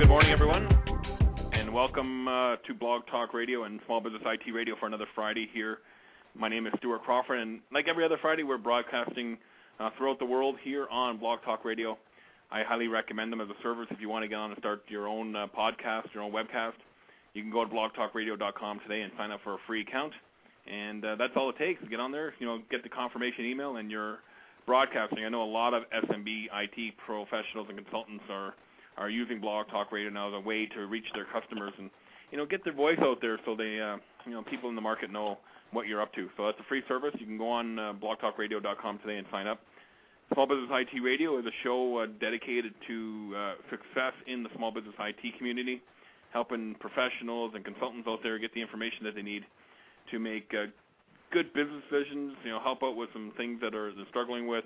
Good morning, everyone, and welcome uh, to Blog Talk Radio and Small Business IT Radio for another Friday here. My name is Stuart Crawford, and like every other Friday, we're broadcasting uh, throughout the world here on Blog Talk Radio. I highly recommend them as a service if you want to get on and start your own uh, podcast, your own webcast. You can go to blogtalkradio.com today and sign up for a free account, and that's all it takes. Get on there, you know, get the confirmation email, and you're broadcasting. I know a lot of SMB IT professionals and consultants are are using Blog Talk Radio now as a way to reach their customers and you know get their voice out there so they uh, you know people in the market know what you're up to. So that's a free service. You can go on uh, blogtalkradio.com today and sign up. Small Business IT Radio is a show uh, dedicated to uh, success in the small business IT community, helping professionals and consultants out there get the information that they need to make uh, good business decisions. You know, help out with some things that are they're struggling with.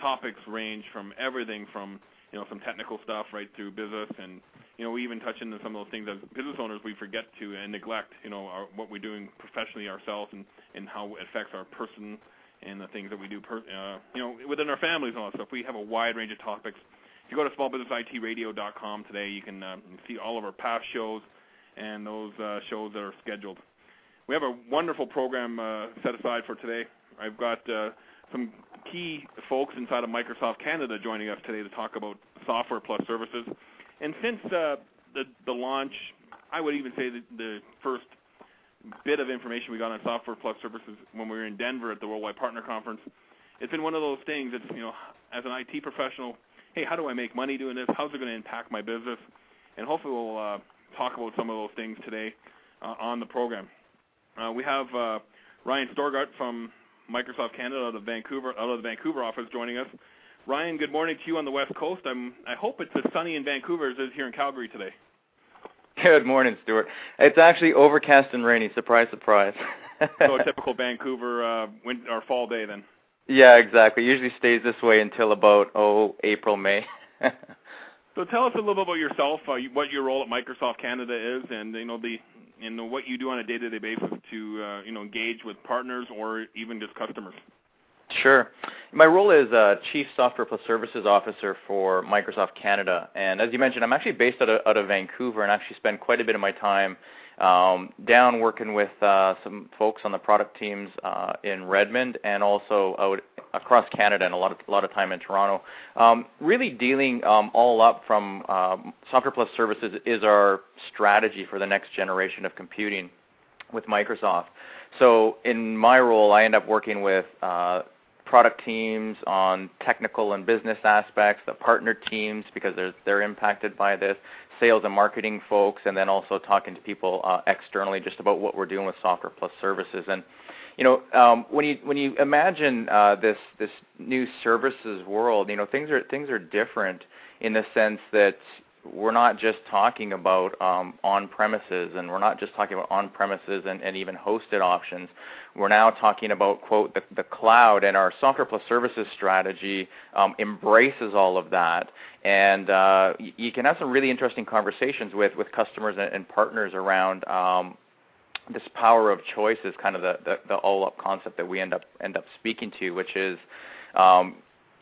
Topics range from everything from you know some technical stuff right through business. And you know we even touch into some of those things as business owners we forget to and neglect you know our, what we're doing professionally ourselves and and how it affects our person and the things that we do per, uh, you know within our families and all that stuff. We have a wide range of topics. If you go to smallbusinessitradio.com today you can uh, see all of our past shows and those uh, shows that are scheduled. We have a wonderful program uh, set aside for today. I've got uh, some key folks inside of Microsoft Canada joining us today to talk about software plus services. And since uh, the the launch, I would even say that the first bit of information we got on software plus services when we were in Denver at the Worldwide Partner Conference, it's been one of those things that's you know as an IT professional, hey, how do I make money doing this? How's it going to impact my business? And hopefully we'll uh, talk about some of those things today uh, on the program. Uh, we have uh, Ryan Storgaard from Microsoft Canada out of Vancouver, out of the Vancouver office, joining us. Ryan, good morning to you on the West Coast. I'm, I hope it's as sunny in Vancouver as it is here in Calgary today. Good morning, Stuart. It's actually overcast and rainy. Surprise, surprise. so a typical Vancouver uh, winter or fall day then. Yeah, exactly. Usually stays this way until about oh April, May. so tell us a little bit about yourself, uh, what your role at Microsoft Canada is, and you know the and what you do on a day-to-day basis to uh, you know engage with partners or even just customers. Sure. My role is uh, Chief Software Plus Services Officer for Microsoft Canada, and as you mentioned, I'm actually based out of, out of Vancouver, and actually spend quite a bit of my time um, down working with uh, some folks on the product teams uh, in Redmond, and also out across Canada, and a lot of a lot of time in Toronto. Um, really dealing um, all up from um, Software Plus Services is our strategy for the next generation of computing with Microsoft. So in my role, I end up working with uh, product teams on technical and business aspects, the partner teams because they're they're impacted by this, sales and marketing folks, and then also talking to people uh, externally just about what we're doing with software plus services. And you know, um, when you when you imagine uh, this this new services world, you know, things are things are different in the sense that we're not just talking about um, on-premises, and we're not just talking about on-premises and, and, even hosted options. We're now talking about quote the, the cloud, and our software plus services strategy um, embraces all of that. And uh, you can have some really interesting conversations with with customers and, and partners around. Um, this power of choice is kind of the, the, the all-up concept that we end up end up speaking to, which is um,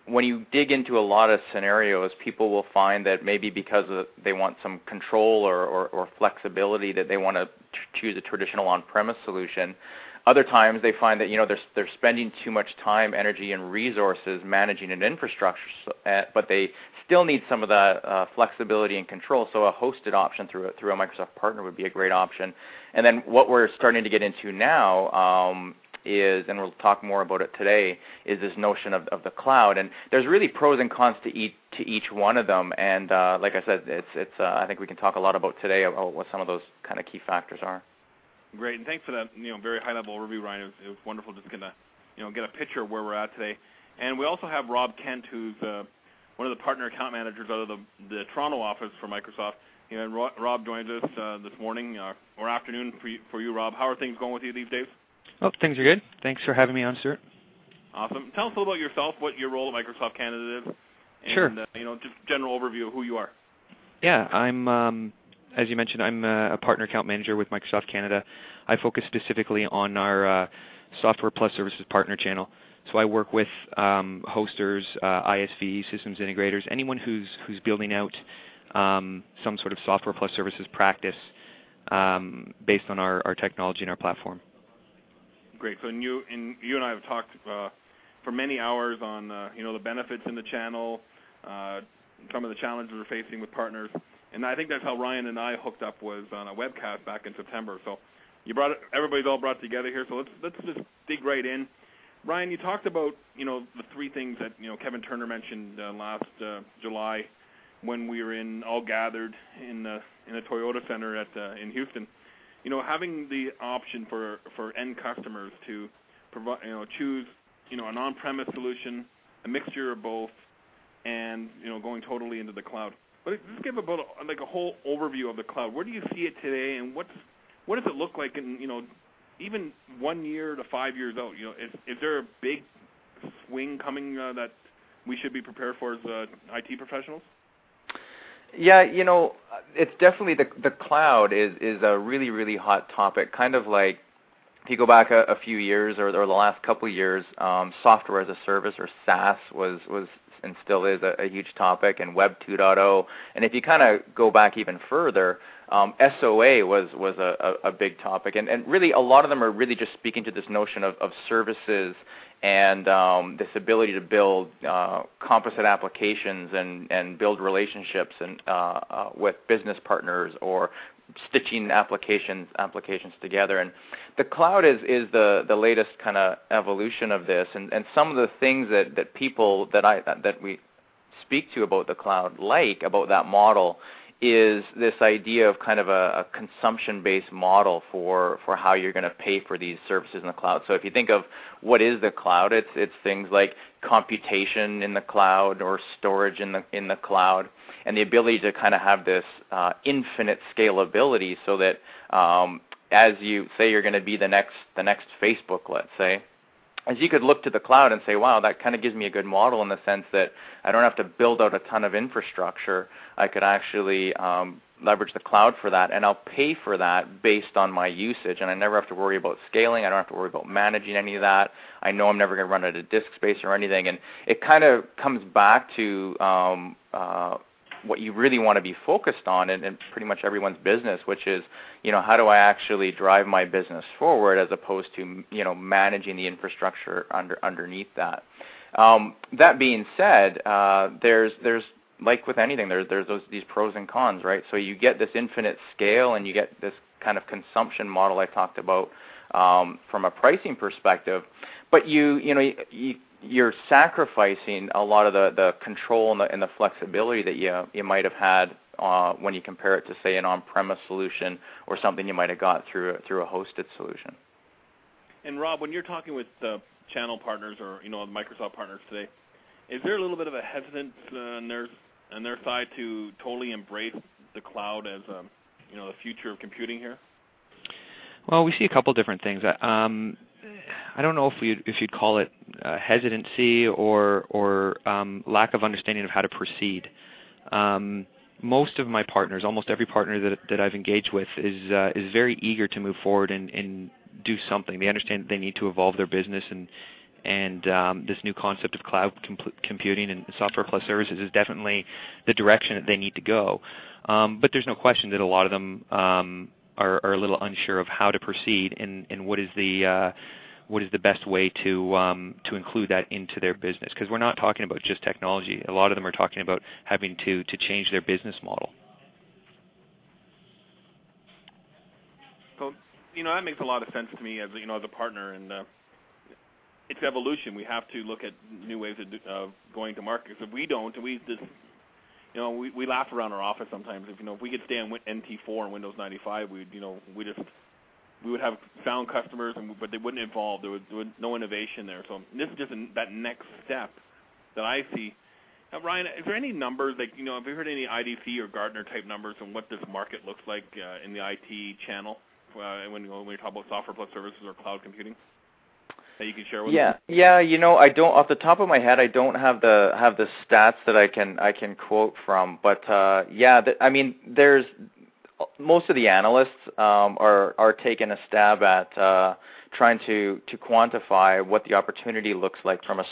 when you dig into a lot of scenarios, people will find that maybe because of, they want some control or, or, or flexibility that they want to choose a traditional on-premise solution. Other times they find that you know they're they're spending too much time, energy, and resources managing an infrastructure, uh, but they still need some of the uh, flexibility and control. So a hosted option through a, through a Microsoft partner would be a great option. And then what we're starting to get into now um, is, and we'll talk more about it today, is this notion of, of the cloud. And there's really pros and cons to each to each one of them. And uh, like I said, it's it's uh, I think we can talk a lot about today about what some of those kind of key factors are. Great, and thanks for that you know very high level overview, Ryan. It was, it was wonderful just to you know get a picture of where we're at today. And we also have Rob Kent, who's uh, one of the partner account managers out of the, the Toronto office for Microsoft. You know, and Rob joins us uh, this morning uh, or afternoon for you, for you, Rob. How are things going with you these days? Oh, things are good. Thanks for having me on, Stuart. Awesome. Tell us a little about yourself, what your role at Microsoft Canada is, and sure. uh, you know, just general overview of who you are. Yeah, I'm um, as you mentioned, I'm a partner account manager with Microsoft Canada. I focus specifically on our uh, Software Plus Services partner channel. So I work with um, hosters, uh, ISV, systems integrators, anyone who's who's building out um, some sort of software plus services practice um, based on our, our technology and our platform. Great. So you and you and I have talked uh, for many hours on uh, you know the benefits in the channel, uh, some of the challenges we're facing with partners, and I think that's how Ryan and I hooked up was on a webcast back in September. So you brought it, everybody's all brought together here. So let's let's just dig right in. Ryan, you talked about you know the three things that you know Kevin Turner mentioned uh, last uh, July when we were in all gathered in the in the Toyota Center at uh, in Houston. You know, having the option for for end customers to provide you know choose you know an on-premise solution, a mixture of both, and you know going totally into the cloud. Just give about like a whole overview of the cloud. Where do you see it today, and what does it look like in you know even one year to five years out? You know, is there a big swing coming uh, that we should be prepared for as uh, IT professionals? Yeah, you know, it's definitely the the cloud is is a really really hot topic. Kind of like if you go back a, few years or, or the last couple of years, um, software as a service or SaaS was was and still is a, a huge topic, and Web 2.0. And if you kind of go back even further, um, SOA was was a, a, a big topic, and, and really a lot of them are really just speaking to this notion of, of services and um, this ability to build uh, composite applications and, and build relationships and uh, uh, with business partners or stitching applications applications together. And the cloud is is the the latest kind of evolution of this. And and some of the things that that people that I that we speak to about the cloud like about that model is this idea of kind of a, a consumption-based model for, for how you're going to pay for these services in the cloud. So if you think of what is the cloud, it's it's things like computation in the cloud or storage in the in the cloud, and the ability to kind of have this uh, infinite scalability, so that um, as you say you're going to be the next the next Facebook, let's say, as you could look to the cloud and say, wow, that kind of gives me a good model in the sense that I don't have to build out a ton of infrastructure. I could actually um, leverage the cloud for that, and I'll pay for that based on my usage, and I never have to worry about scaling. I don't have to worry about managing any of that. I know I'm never going to run out of disk space or anything, and it kind of comes back to um, uh, what you really want to be focused on in, in pretty much everyone's business, which is, you know, how do I actually drive my business forward as opposed to, you know, managing the infrastructure under underneath that. Um, that being said, uh, there's there's like with anything, there's there's those these pros and cons, right? So you get this infinite scale, and you get this kind of consumption model I talked about um, from a pricing perspective. But you you know you, you're sacrificing a lot of the, the control and the, and the flexibility that you you might have had uh, when you compare it to say an on-premise solution or something you might have got through through a hosted solution. And Rob, when you're talking with uh, channel partners or you know Microsoft partners today, is there a little bit of a hesitance uh, on their on their side to totally embrace the cloud as a, um, you know the future of computing here? Well, we see a couple different things. Um, I don't know if we if you'd call it uh, hesitancy or or um, lack of understanding of how to proceed. Um, most of my partners, almost every partner that that I've engaged with, is uh, is very eager to move forward and, and do something. They understand that they need to evolve their business, and and um, this new concept of cloud comp- computing and software plus services is definitely the direction that they need to go. Um, but there's no question that a lot of them um, are, are a little unsure of how to proceed and, and what is the uh, what is the best way to um, to include that into their business? Because we're not talking about just technology. A lot of them are talking about having to to change their business model. So, you know, that makes a lot of sense to me as you know as a partner, and uh, it's evolution. We have to look at new ways of uh, going to market. Because if we don't, we just you know, we, we laugh around our office sometimes. If you know, if we could stay on NT4 and Windows 95, we'd you know, we just we would have sound customers, and but they wouldn't evolve. There was, there was no innovation there. So this is just a, that next step that I see. Now, Ryan, is there any numbers like you know? Have you heard any IDC or Gartner type numbers on what this market looks like uh, in the IT channel uh, when, when we talk about software plus services or cloud computing? That you can share with yeah, us? yeah. You know, I don't off the top of my head. I don't have the have the stats that I can I can quote from. But uh, yeah, th- I mean, there's most of the analysts um, are are taking a stab at uh, trying to to quantify what the opportunity looks like from a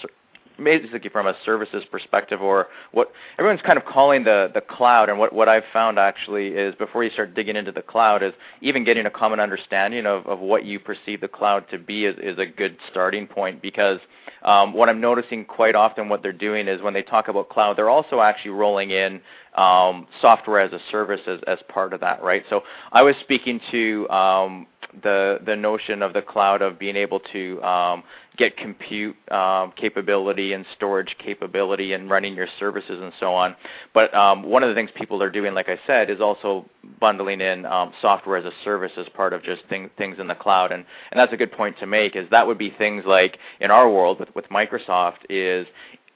basically from a services perspective or what everyone's kind of calling the the cloud and what what I've found actually is before you start digging into the cloud is even getting a common understanding of of what you perceive the cloud to be is is a good starting point because um, what I'm noticing quite often what they're doing is when they talk about cloud they're also actually rolling in um, software as a service as, as part of that, right? So I was speaking to um, the the notion of the cloud of being able to um, get compute um, capability and storage capability and running your services and so on. But um, one of the things people are doing, like I said, is also bundling in um, software as a service as part of just thing, things in the cloud. And, and that's a good point to make. Is that would be things like in our world with, with Microsoft is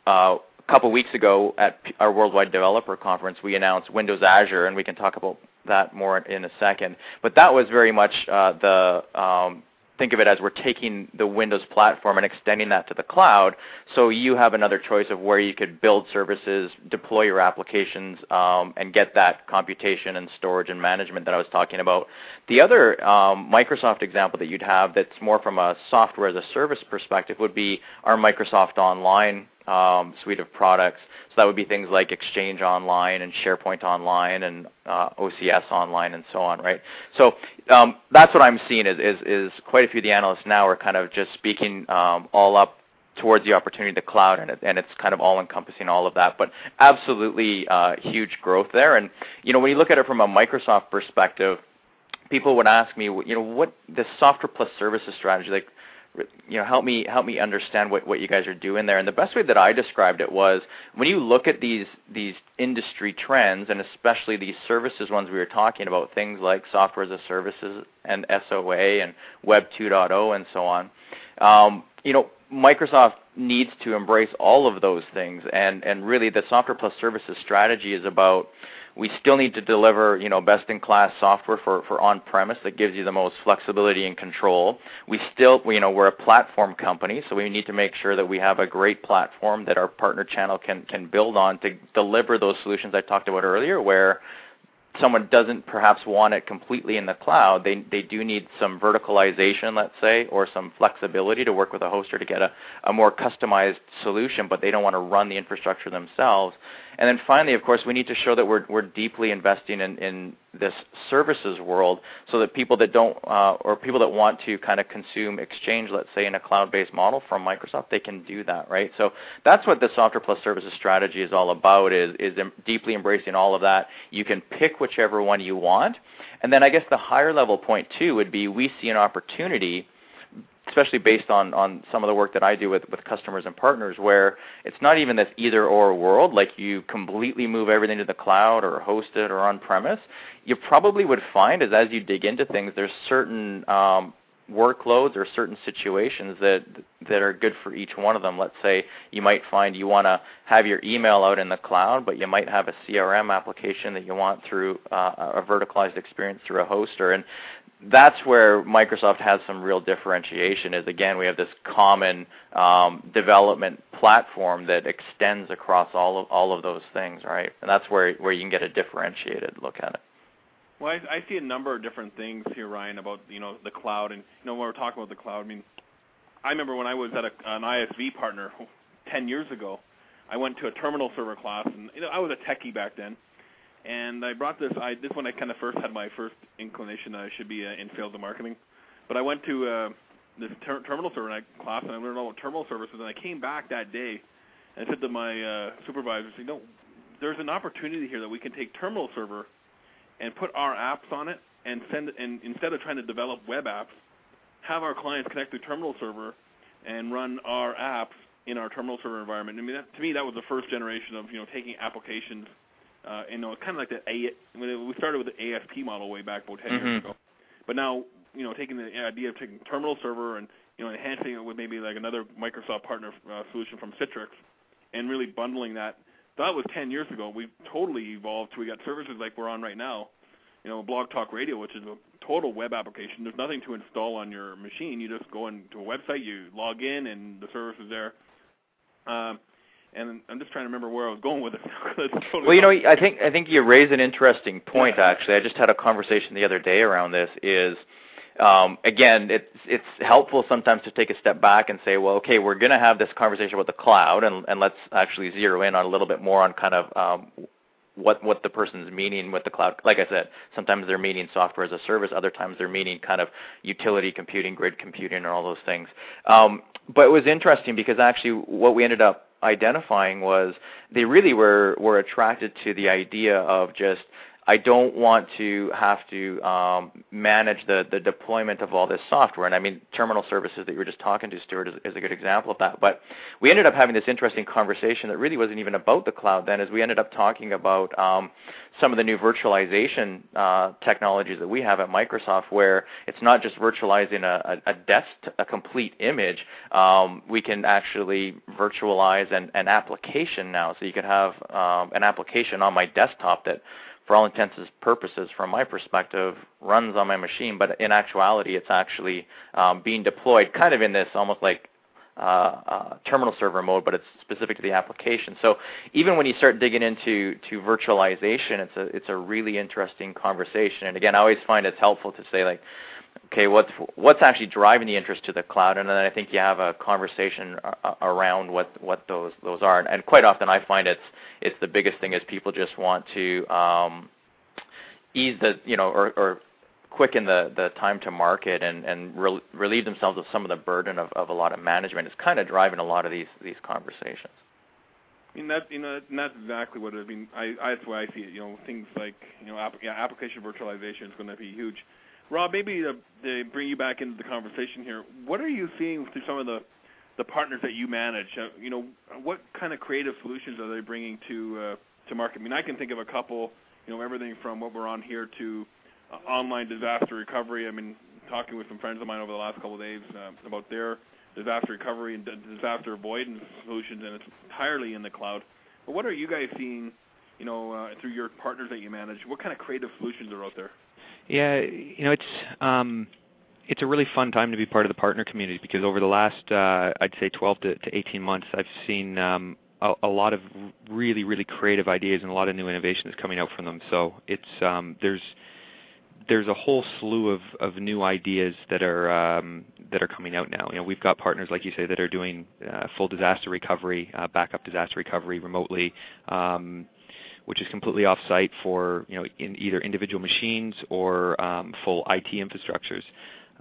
uh, a couple weeks ago at our Worldwide Developer Conference, we announced Windows Azure, and we can talk about that more in a second. But that was very much uh, the um, think of it as we're taking the Windows platform and extending that to the cloud. So you have another choice of where you could build services, deploy your applications, um, and get that computation and storage and management that I was talking about. The other um, Microsoft example that you'd have that's more from a software as a service perspective would be our Microsoft Online um, suite of products. So that would be things like Exchange Online and SharePoint Online and uh, OCS Online and so on, right? So um, that's what I'm seeing is, is, is quite a few of the analysts now are kind of just speaking um, all up towards the opportunity of the cloud, and, it, and it's kind of all encompassing all of that. But absolutely uh, huge growth there. And you know, when you look at it from a Microsoft perspective, people would ask me, you know, what this software plus services strategy, like you know help me help me understand what what you guys are doing there. And the best way that I described it was when you look at these these industry trends and especially these services ones we were talking about things like software as a services and SOA and web 2.0 and so on um, you know Microsoft needs to embrace all of those things. And and really the software plus services strategy is about we still need to deliver, you know, best-in-class software for, for on-premise that gives you the most flexibility and control. We still, you know, we're a platform company, so we need to make sure that we have a great platform that our partner channel can can build on to deliver those solutions I talked about earlier, where someone doesn't perhaps want it completely in the cloud, they they do need some verticalization, let's say, or some flexibility to work with a hoster to get a, a more customized solution, but they don't want to run the infrastructure themselves. And then finally, of course, we need to show that we're we're deeply investing in, in this services world so that people that don't uh, or people that want to kind of consume exchange let's say in a cloud-based model from microsoft they can do that right? So that's what the software plus services strategy is all about is is deeply embracing all of that. You can pick whichever one you want. And then i guess the higher level point too would be we see an opportunity especially based on, on some of the work that I do with, with customers and partners, where it's not even this either or world, like you completely move everything to the cloud or host it or on premise. You probably would find is as you dig into things, there's certain um, workloads or certain situations that that are good for each one of them. Let's say you might find you want to have your email out in the cloud, but you might have a CRM application that you want through uh, a verticalized experience through a hoster, and that's where Microsoft has some real differentiation. Is again we have this common um, development platform that extends across all of all of those things, right? And that's where where you can get a differentiated look at it. Well, I, I see a number of different things here, Ryan, about you know the cloud, and you know when we're talking about the cloud. I mean, I remember when I was at a, an ISV partner ten years ago, I went to a terminal server class, and you know I was a techie back then, and I brought this. I this when I kind of first had my first inclination that I should be uh, in sales and marketing, but I went to uh, this ter- terminal server class and I learned all about terminal services. And I came back that day and I said to my uh, supervisor, "You know, there's an opportunity here that we can take terminal server and put our apps on it and send and instead of trying to develop web apps, have our clients connect to terminal server and run our apps in our terminal server environment. I mean, that, to me, that was the first generation of you know taking applications. Uh, you know, kind of like the A. When we started with the ASP model way back about 10 mm-hmm. years ago, but now you know taking the idea of taking terminal server and you know enhancing it with maybe like another Microsoft partner uh, solution from Citrix, and really bundling that. That was 10 years ago. We've totally evolved to we got services like we're on right now. You know, Blog Talk Radio, which is a total web application. There's nothing to install on your machine. You just go into a website, you log in, and the service is there. Um, and I'm just trying to remember where I was going with it. totally well, you know, I think I think you raise an interesting point. Yeah. Actually, I just had a conversation the other day around this. Is um, again, it's it's helpful sometimes to take a step back and say, well, okay, we're going to have this conversation about the cloud, and and let's actually zero in on a little bit more on kind of um, what what the person's meaning with the cloud. Like I said, sometimes they're meaning software as a service, other times they're meaning kind of utility computing, grid computing, and all those things. Um, but it was interesting because actually what we ended up identifying was they really were were attracted to the idea of just I don't want to have to um, manage the, the deployment of all this software. And I mean, terminal services that you were just talking to, Stuart, is, is, a good example of that. But we ended up having this interesting conversation that really wasn't even about the cloud then, as we ended up talking about um, some of the new virtualization uh, technologies that we have at Microsoft, where it's not just virtualizing a, a, a desk, a complete image. Um, we can actually virtualize an, an application now. So you could have um, an application on my desktop that for all intents and purposes, from my perspective, runs on my machine, but in actuality, it's actually um, being deployed kind of in this almost like uh, uh, terminal server mode, but it's specific to the application. So even when you start digging into to virtualization, it's a it's a really interesting conversation. And again, I always find it's helpful to say like, okay, what's what's actually driving the interest to the cloud, and then I think you have a conversation around what what those those are. And, and quite often, I find it's it's the biggest thing is people just want to um, ease the you know or, or quicken the the time to market and and re- relieve themselves of some of the burden of, of a lot of management. It's kind of driving a lot of these these conversations. I mean that you know that's exactly what it, I mean. I, I that's why I see it. You know things like you know app, yeah, application virtualization is going to be huge. Rob, maybe to, bring you back into the conversation here, what are you seeing through some of the partners that you manage? Uh, you know, what kind of creative solutions are they bringing to uh, to market? I mean, I can think of a couple. You know, everything from what we're on here to uh, online disaster recovery. I mean, talking with some friends of mine over the last couple of days about their disaster recovery and disaster avoidance solutions, and it's entirely in the cloud. But what are you guys seeing? You know, through your partners that you manage, what kind of creative solutions are out there? Yeah, you know, it's um, it's a really fun time to be part of the partner community because over the last, uh, I'd say, 12 to, to 18 months, I've seen um, a, a lot of really, really creative ideas and a lot of new innovations coming out from them. So it's um, there's there's a whole slew of, of new ideas that are um, that are coming out now. You know, we've got partners like you say that are doing uh, full disaster recovery, uh, backup disaster recovery remotely. Um, which is completely off-site for you know in either individual machines or um, full IT infrastructures.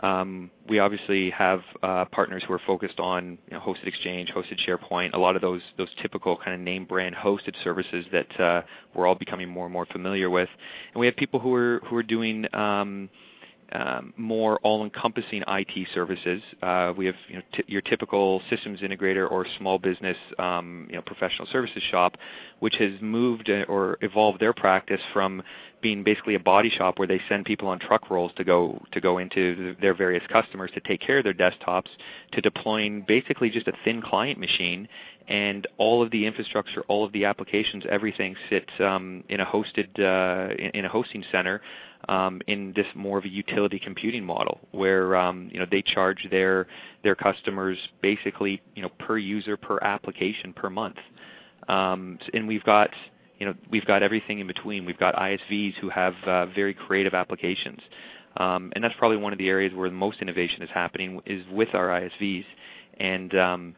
Um, we obviously have uh, partners who are focused on you know, hosted Exchange, hosted SharePoint, a lot of those those typical kind of name brand hosted services that uh, we're all becoming more and more familiar with. And we have people who are who are doing um, um, more all-encompassing IT services. Uh, we have your typical systems integrator or small business um, professional services shop, which has moved uh, or evolved their practice from being basically a body shop where they send people on truck rolls to go to go into their various customers to take care of their desktops, to deploying basically just a thin client machine and all of the infrastructure, all of the applications, everything sits um, in a hosted uh, in, a hosting center um, in this more of a utility computing model, where um, you know they charge their their customers basically you know per user per application per month, um, and we've got you know we've got everything in between. We've got ISVs who have uh, very creative applications. Um, and that's probably one of the areas where the most innovation is happening is with our ISVs, and um,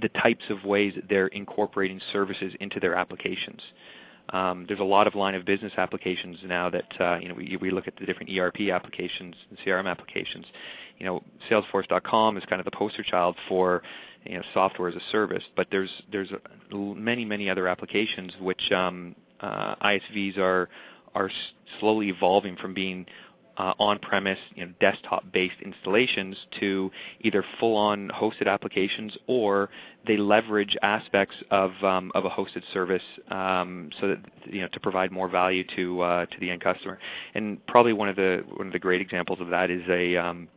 the types of ways that they're incorporating services into their applications. Um, there's a lot of line of business applications now that uh, you know we, we look at the different ERP applications and CRM applications. You know, Salesforce.com is kind of the poster child for you know software as a service, but there's there's many many other applications which um, uh, ISVs are are slowly evolving from being uh, on-premise, you know, desktop-based installations to either full-on hosted applications or they leverage aspects of um, of a hosted service um, so that you know to provide more value to uh, to the end customer. And probably one of the one of the great examples of that is a um,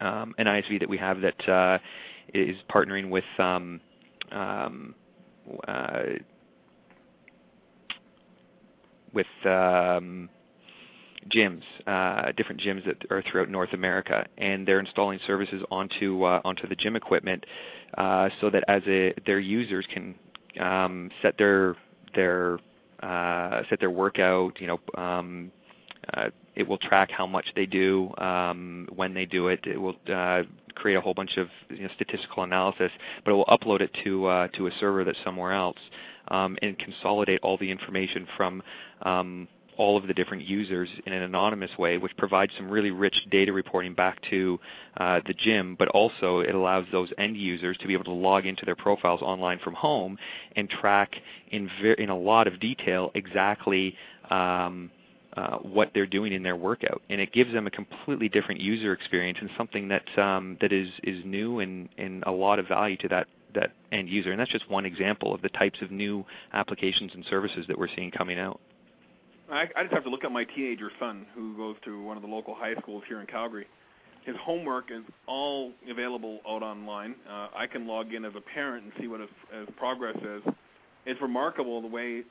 um an ISV that we have that uh, is partnering with um, um, uh, with gyms, uh, different gyms that are throughout North America, and they're installing services onto uh, onto the gym equipment, uh, so that as a, their users can um, set their their uh, set their workout, you know, um, uh, it will track how much they do, um, when they do it. It will uh, create a whole bunch of you know, statistical analysis, but it will upload it to uh, to a server that's somewhere else um, and consolidate all the information from um, all of the different users in an anonymous way, which provides some really rich data reporting back to uh, the gym, but also it allows those end users to be able to log into their profiles online from home and track in, ver- in a lot of detail exactly um, uh, what they're doing in their workout, and it gives them a completely different user experience and something that um, that is is new and, and a lot of value to that that end user. And that's just one example of the types of new applications and services that we're seeing coming out. I, I just have to look at my teenager son who goes to one of the local high schools here in Calgary. His homework is all available out online. Uh, I can log in as a parent and see what his, his progress is. It's remarkable the way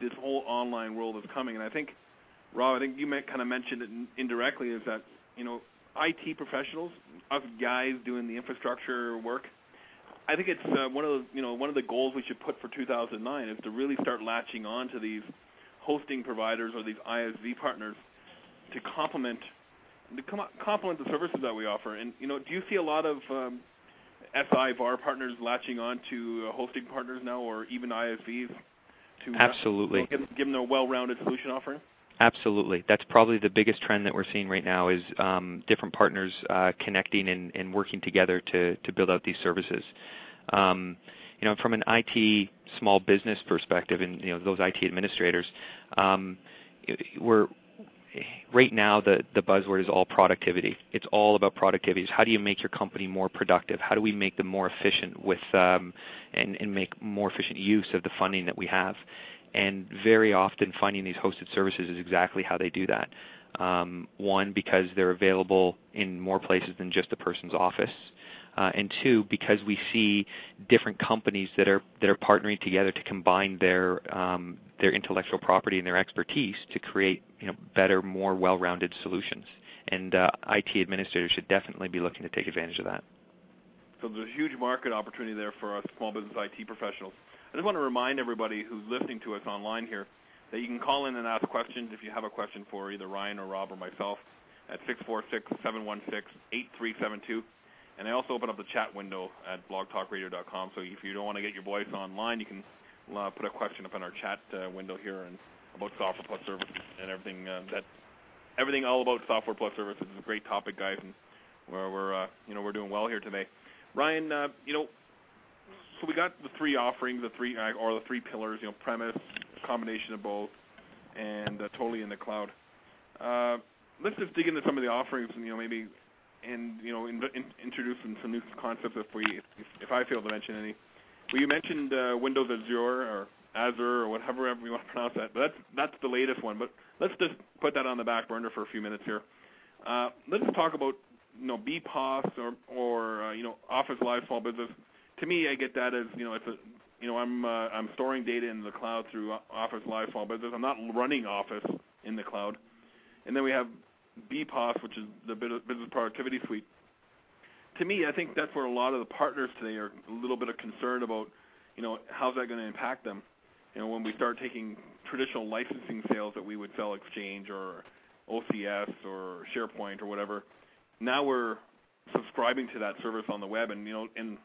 this whole online world is coming, and I think, Rob, I think you kind of mentioned it indirectly, is that you know IT professionals, us guys doing the infrastructure work, I think it's uh, one of the you know one of the goals we should put for 2009 is to really start latching on to these hosting providers or these ISV partners to complement to complement the services that we offer. And you know, do you see a lot of um, SI VAR partners latching on to uh, hosting partners now, or even ISVs to uh, absolutely give, give them a well-rounded solution offering? Absolutely. That's probably the biggest trend that we're seeing right now is um, different partners uh, connecting and, and, working together to, to build out these services. Um, you know, from an IT small business perspective, and you know those IT administrators, um, we're right now the the buzzword is all productivity. It's all about productivity. It's how do you make your company more productive? How do we make them more efficient with um, and, and make more efficient use of the funding that we have? And very often, finding these hosted services is exactly how they do that. Um, one, because they're available in more places than just a person's office uh, and two, because we see different companies that are that are partnering together to combine their um, their intellectual property and their expertise to create you know better, more well-rounded solutions. And uh, IT administrators should definitely be looking to take advantage of that. So there's a huge market opportunity there for us small business IT professionals. I just want to remind everybody who's listening to us online here that you can call in and ask questions if you have a question for either Ryan or Rob or myself at 646 716 8372. And I also open up the chat window at blogtalkradio.com. So if you don't want to get your voice online, you can uh, put a question up in our chat uh, window here and about software plus services and everything uh, that everything all about software plus services is a great topic, guys, and we're, we're uh, you know we're doing well here today. Ryan, uh, you know, so we got the three offerings, the three uh, or the three pillars, you know, premise, combination of both, and uh, totally in the cloud. Uh, let's just dig into some of the offerings, and you know, maybe and you know in, in, introduce some, new concepts if we if, if I fail to mention any. Well, you mentioned uh, Windows Azure or Azure or whatever you want to pronounce that, but that's that's the latest one. But let's just put that on the back burner for a few minutes here. Uh, let's talk about you know BPOS or or uh, you know Office Live Small Business. To me, I get that as you know it's a you know I'm uh, I'm storing data in the cloud through Office Live Small Business. I'm not running Office in the cloud. And then we have BPOS, which is the Business Productivity Suite. To me, I think that's where a lot of the partners today are a little bit of concern about, you know, how's that going to impact them. You know, when we start taking traditional licensing sales that we would sell Exchange or OCS or SharePoint or whatever, now we're subscribing to that service on the web. And you know, in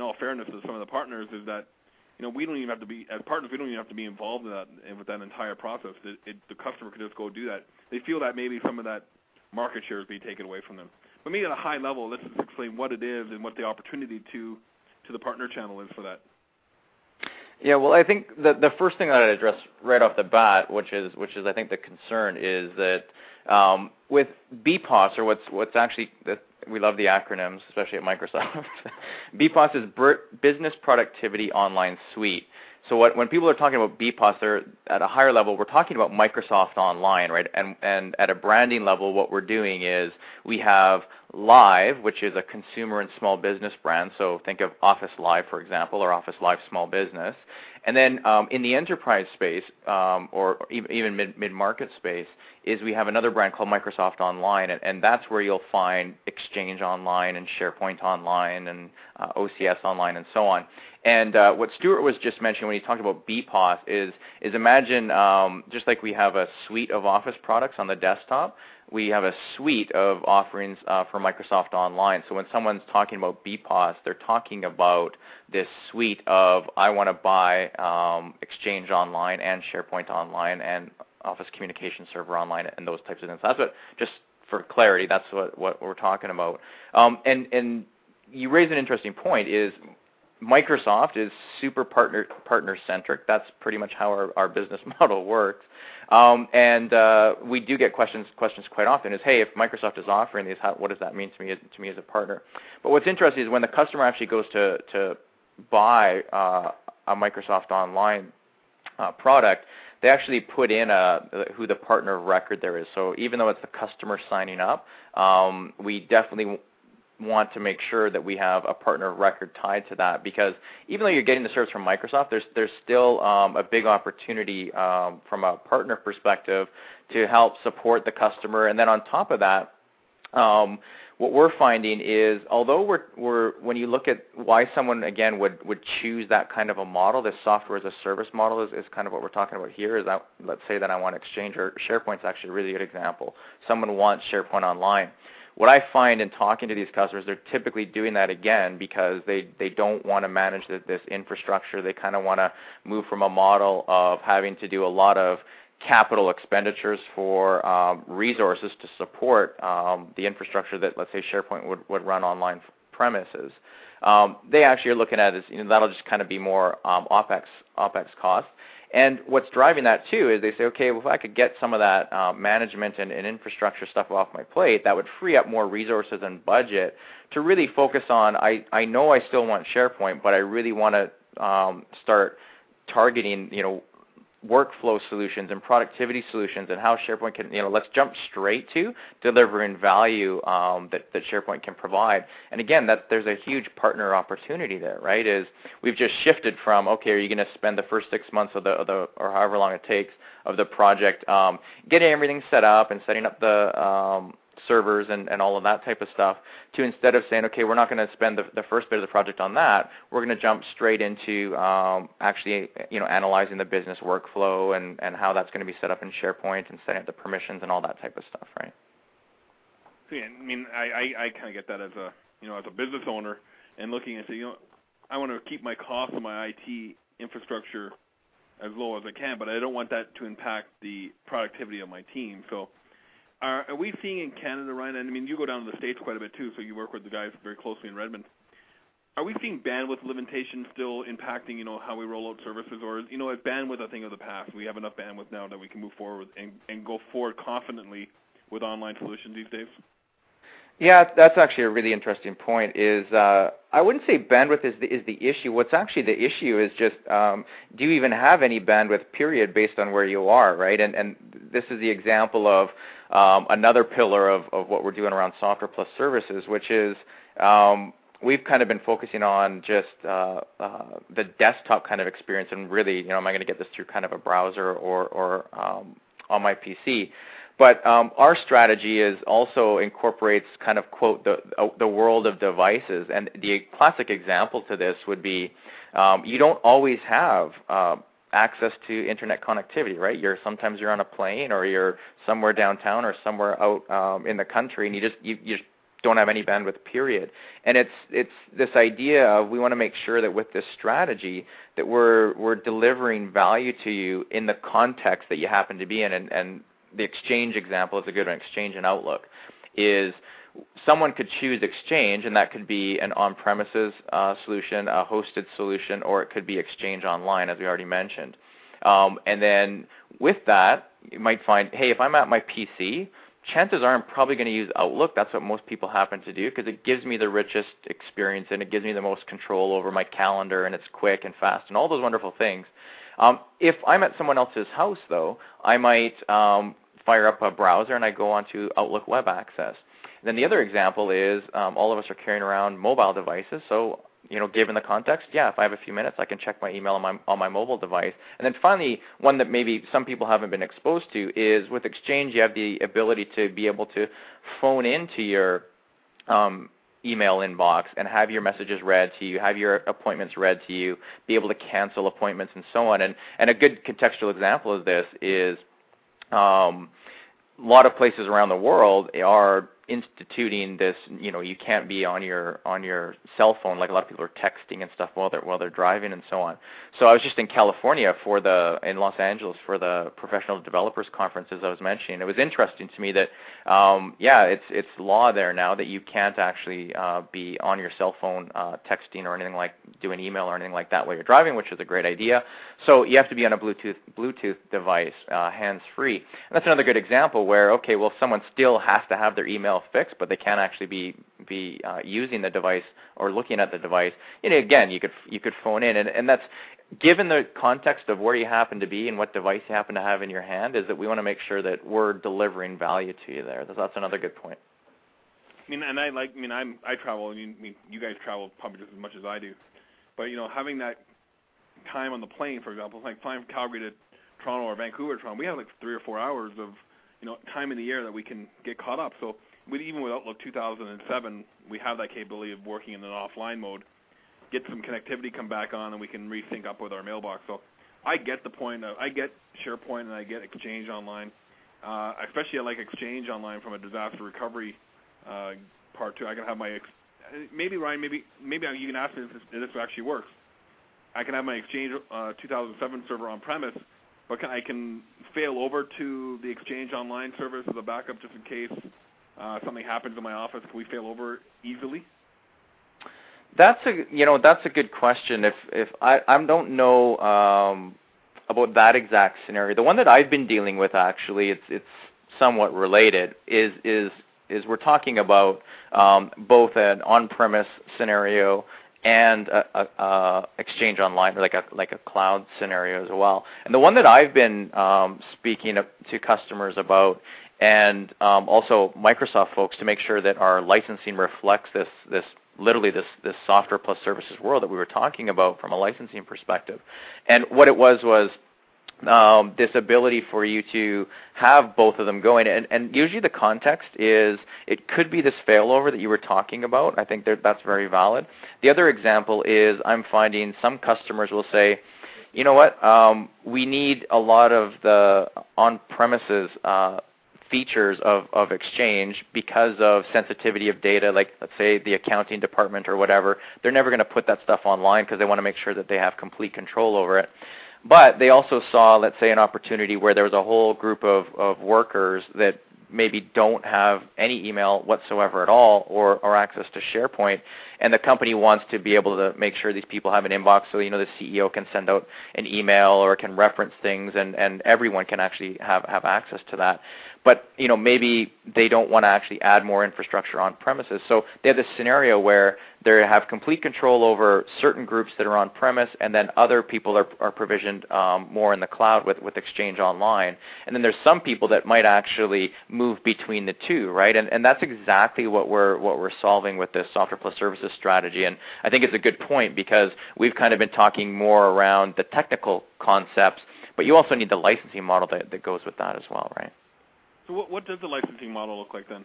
all fairness to some of the partners, is that you know, we don't even have to be as partners. We don't even have to be involved in that with that entire process. The customer can just go do that. They feel that maybe some of that market share is being taken away from them. But maybe at a high level, let's just explain what it is and what the opportunity to to the partner channel is for that. Yeah, well, I think the the first thing that I'd address right off the bat, which is which is I think the concern is that um, with BPOS or what's what's actually we love the acronyms, especially at Microsoft. BPOS is Business Productivity Online Suite. So what, when people are talking about BPOS, they're at a higher level. We're talking about Microsoft Online, right? And and at a branding level, what we're doing is we have Live, which is a consumer and small business brand. So think of Office Live, for example, or Office Live Small Business. And then um, in the enterprise space, um, or even mid mid market space, is we have another brand called Microsoft Online, and, and that's where you'll find Exchange Online and SharePoint Online and uh, OCS Online and so on. And uh, what Stuart was just mentioning when he talked about BPOS is is imagine um, just like we have a suite of Office products on the desktop, we have a suite of offerings uh, for Microsoft Online. So when someone's talking about BPOS, they're talking about this suite of I want to buy um, Exchange Online and SharePoint Online and Office Communication Server Online and those types of things. That's what just for clarity, that's what, what we're talking about. Um, and and you raise an interesting point is Microsoft is super partner partner centric. That's pretty much how our, our business model works. Um, and uh, we do get questions questions quite often is, hey, if Microsoft is offering these, how, what does that mean to me to me as a partner? But what's interesting is when the customer actually goes to to buy uh, a Microsoft Online uh, product, they actually put in a, who the partner of record there is. So even though it's the customer signing up, um, we definitely want to make sure that we have a partner of record tied to that because even though you're getting the service from Microsoft, there's there's still um, a big opportunity um, from a partner perspective to help support the customer. And then on top of that, um, what we're finding is although we're, we're when you look at why someone again would would choose that kind of a model, this software as a service model is, is kind of what we're talking about here. Is that let's say that I want Exchange or SharePoint's actually a really good example. Someone wants SharePoint Online what I find in talking to these customers, they're typically doing that again because they, they don't want to manage the, this infrastructure. They kind of want to move from a model of having to do a lot of capital expenditures for um, resources to support um, the infrastructure that, let's say, SharePoint would, would run online premises. Um, they actually are looking at is you know that'll just kind of be more um, opex opex cost. And what's driving that too is they say, okay, well, if I could get some of that uh, management and, and, infrastructure stuff off my plate, that would free up more resources and budget to really focus on. I I know I still want SharePoint, but I really want to um, start targeting, you know, workflow solutions and productivity solutions and how SharePoint can, you know, let's jump straight to delivering value um, that, that SharePoint can provide. And again, that there's a huge partner opportunity there, right? Is we've just shifted from, okay, are you going to spend the first six months of the, of the or however long it takes of the project um, getting everything set up and setting up the um, servers and, and all of that type of stuff to instead of saying, okay, we're not going to spend the, the first bit of the project on that, we're going to jump straight into um, actually you know analyzing the business workflow and, and how that's going to be set up in SharePoint and setting up the permissions and all that type of stuff, right? Yeah, I mean, I, I, I kind of get that as a you know as a business owner and looking and say, you know, I want to keep my cost of my IT infrastructure as low as I can, but I don't want that to impact the productivity of my team. So are, we seeing in Canada, Ryan? And I mean, you go down to the states quite a bit too, so you work with the guys very closely in Redmond. Are we seeing bandwidth limitations still impacting, you know, how we roll out services, or you know, is bandwidth a thing of the past? We have enough bandwidth now that we can move forward and go forward confidently with online solutions these days. Yeah, that's actually a really interesting point. Is uh, I wouldn't say bandwidth is the, is the issue. What's actually the issue is just um, do you even have any bandwidth? Period, based on where you are, right? And and this is the example of um, another pillar of, of what we're doing around software plus services, which is um, we've kind of been focusing on just uh, uh, the desktop kind of experience, and really, you know, am I going to get this through kind of a browser or or um, on my PC? But um, our strategy is also incorporates kind of quote the the world of devices, and the classic example to this would be um, you don't always have uh, access to internet connectivity, right? You're sometimes you're on a plane or you're somewhere downtown or somewhere out um, in the country, and you just you, you don't have any bandwidth period. And it's it's this idea of we want to make sure that with this strategy that we're we're delivering value to you in the context that you happen to be in. And, and the exchange example is a good one exchange and outlook is someone could choose exchange and that could be an on-premises uh, solution a hosted solution or it could be exchange online as we already mentioned um, and then with that you might find hey if i'm at my pc chances are I'm probably going to use Outlook. That's what most people happen to do because it gives me the richest experience and it gives me the most control over my calendar and it's quick and fast and all those wonderful things. Um, if I'm at someone else's house, though, I might um, fire up a browser and I go onto Outlook Web Access. Then the other example is um, all of us are carrying around mobile devices, so you know, given the context, yeah, if I have a few minutes, I can check my email on my on my mobile device. And then finally, one that maybe some people haven't been exposed to is with Exchange, you have the ability to be able to phone into your um, email inbox and have your messages read to you, have your appointments read to you, be able to cancel appointments and so on. And and a good contextual example of this is um, a lot of places around the world are instituting this you know you can't be on your on your cell phone like a lot of people are texting and stuff while they're while they're driving and so on. So i was just in california for the in los angeles for the professional developers conference as i was mentioning. It was interesting to me that um yeah it's it's law there now that you can't actually uh be on your cell phone uh texting or anything like doing email or anything like that while you're driving which is a great idea. So you have to be on a bluetooth bluetooth device uh hands free and that's another good example where okay well someone still has to have their email fixed, but they can't actually be be uh, using the device or looking at the device. You know, again, you could you could phone in, and, and that's given the context of where you happen to be and what device you happen to have in your hand, is that we want to make sure that we're delivering value to you there. That's another good point. I mean, and I like. I mean, I'm I travel. I mean, you guys travel probably just as much as I do, but you know, having that time on the plane, for example, like flying from Calgary to Toronto or Vancouver to Toronto, we have like three or four hours of you know time in the air that we can get caught up. So with even with Outlook 2007, we have that capability of working in an offline mode, get some connectivity come back on, and we can resync up with our mailbox. So I get the point. Of, I get SharePoint and I get Exchange Online. Uh, especially I like Exchange Online from a disaster recovery uh, part too. I can have my ex- maybe Ryan, maybe maybe you can ask me if this, if this actually works. I can have my Exchange uh, 2007 server on premise, but can, I can fail over to the Exchange Online service as a backup just in case uh, something happens in my office, can we fail over easily? That's a you know that's a good question. If if I I don't know um, about that exact scenario, the one that I've been dealing with actually it's it's somewhat related is is is we're talking about um, both an on-premise scenario and a, a, a Exchange Online, like a like a cloud scenario as well. And the one that I've been um, speaking to customers about and um, also Microsoft folks to make sure that our licensing reflects this this literally this this software plus services world that we were talking about from a licensing perspective. And what it was was um, this ability for you to have both of them going. And, and usually the context is it could be this failover that you were talking about. I think that that's very valid. The other example is I'm finding some customers will say, you know what, um, we need a lot of the on-premises uh, features of, of Exchange because of sensitivity of data, like let's say the accounting department or whatever, they're never going to put that stuff online because they want to make sure that they have complete control over it. But they also saw, let's say, an opportunity where there was a whole group of, of workers that maybe don't have any email whatsoever at all or, or access to SharePoint, and the company wants to be able to make sure these people have an inbox so you know the CEO can send out an email or can reference things and, and everyone can actually have, have access to that but you know maybe they don't want to actually add more infrastructure on premises. So they have this scenario where they have complete control over certain groups that are on premise, and then other people are, are provisioned um, more in the cloud with, with Exchange Online. And then there's some people that might actually move between the two, right? And, and that's exactly what we're what we're solving with this software plus services strategy. And I think it's a good point because we've kind of been talking more around the technical concepts, but you also need the licensing model that, that goes with that as well, right? So what, what does the licensing model look like then?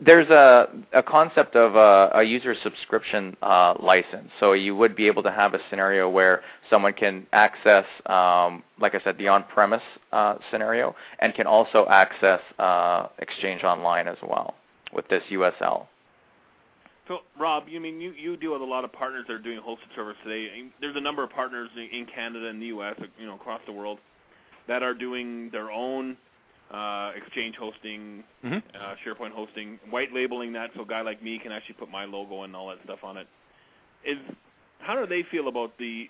There's a, a concept of a, a user subscription uh, license. So you would be able to have a scenario where someone can access, um, like I said, the on-premise uh, scenario, and can also access uh, Exchange Online as well. with this USL. So, Rob, you mean you you deal with a lot of partners that are doing hosted service today. There's a number of partners in Canada and the U.S., you know, across the world, that are doing their own uh, Exchange hosting, mm-hmm. uh, SharePoint hosting, white labeling that so a guy like me can actually put my logo and all that stuff on it. Is how do they feel about the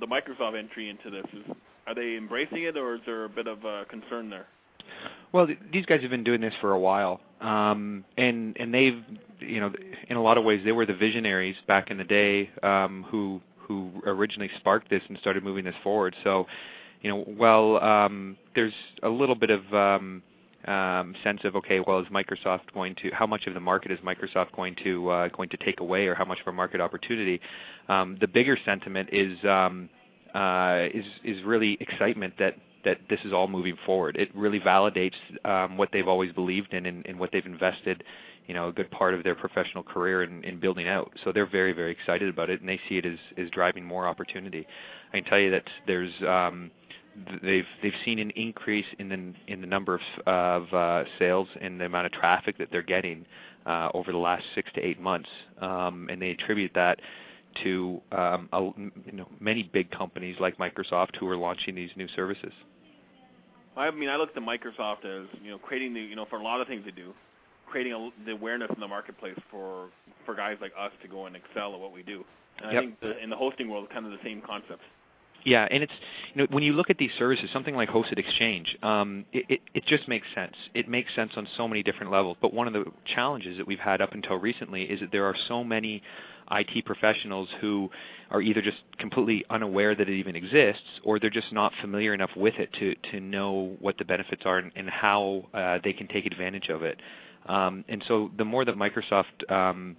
the Microsoft entry into this? Is, are they embracing it, or is there a bit of uh, concern there? Well, th- these guys have been doing this for a while, um, and and they've, you know, in a lot of ways, they were the visionaries back in the day um, who who originally sparked this and started moving this forward. So, you know, well, um, there's a little bit of um, um, sense of okay, well, is Microsoft going to? How much of the market is Microsoft going to uh, going to take away, or how much of a market opportunity? The bigger sentiment is uh, is is really excitement that that this is all moving forward. It really validates um, what they've always believed in and, and, what they've invested, you know, a good part of their professional career in, in, building out. So they're very, very excited about it, and they see it as, as driving more opportunity. I can tell you that there's um, they've they've seen an increase in the in the number of, of uh, sales and the amount of traffic that they're getting uh, over the last six to eight months, um, and they attribute that to um, a, you know many big companies like Microsoft who are launching these new services. I mean, I look at Microsoft as you know creating the you know for a lot of things they do, creating a, the awareness in the marketplace for for guys like us to go and excel at what we do. And yep. I think the, in the hosting world, it's kind of the same concept. Yeah, and it's you know when you look at these services, something like hosted exchange, um, it, it, it just makes sense. It makes sense on so many different levels. But one of the challenges that we've had up until recently is that there are so many IT professionals who are either just completely unaware that it even exists, or they're just not familiar enough with it to to know what the benefits are and, and how uh, they can take advantage of it. Um, and so the more that Microsoft um,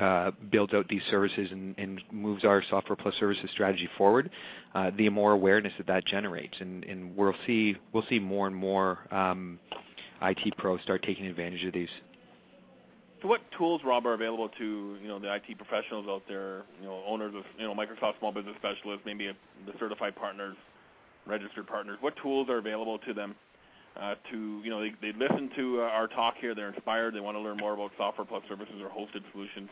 uh, builds out these services and, and, moves our software plus services strategy forward, uh, the more awareness that that generates, and, and, we'll see we'll see more and more um, IT pros start taking advantage of these. So, what tools, Rob, are available to you know the IT professionals out there, you know, owners of you know Microsoft Small Business Specialists, maybe a, the certified partners, registered partners? What tools are available to them uh, to you know they, they listen to uh, our talk here, they're inspired, they want to learn more about software plus services or hosted solutions.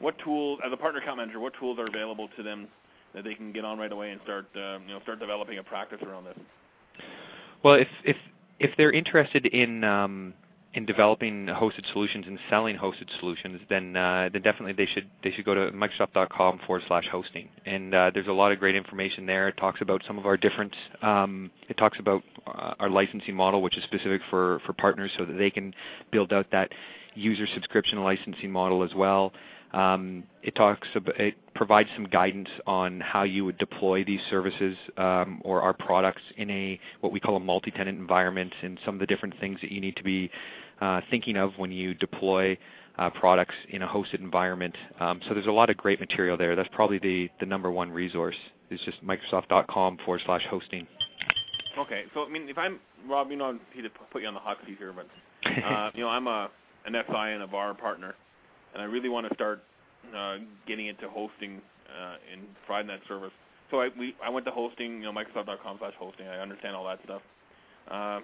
What tools, as a partner account manager, what tools are available to them that they can get on right away and start uh, you know start developing a practice around this? Well, if if if they're interested in um, in developing hosted solutions and selling hosted solutions, then uh, then definitely they should they should go to Microsoft.com forward slash hosting. And uh, there's a lot of great information there. It talks about some of our different. Um, it talks about uh, our licensing model, which is specific for for partners, so that they can build out that user subscription licensing model as well. Um, it talks about, it provides some guidance on how you would deploy these services um, or our products in a what we call a multi-tenant environment, and some of the different things that you need to be thinking of when you deploy uh, products in a hosted environment. Um, so there's a lot of great material there. That's probably the, the number one resource. Is just Microsoft.com forward slash hosting. Okay, so I mean, if I'm Rob, you know, I'm to put you on the hot seat here, but uh, you know, I'm a an SI and a VAR partner and I really want to start uh, getting into hosting uh, and providing that service. So I we I went to hosting, you know, Microsoft.com/hosting. I understand all that stuff. Uh,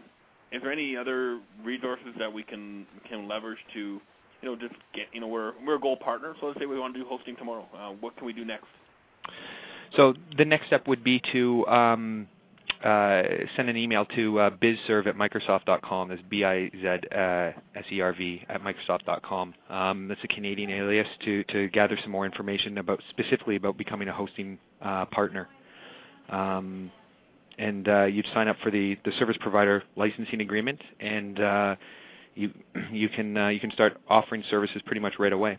is there any other resources that we can can leverage to, you know, just get, you know, we're we're a goal partner. So let's say we want to do hosting tomorrow. Uh, what can we do next? So the next step would be to um, uh, send an email to uh, bizserv at microsoft.com. That's B-I-Z-S-E-R-V at microsoft.com. Um, that's a Canadian alias to, to gather some more information about specifically about becoming a hosting uh, partner. Um, and uh, you'd sign up for the, the service provider licensing agreement, and uh, you you can uh, you can start offering services pretty much right away.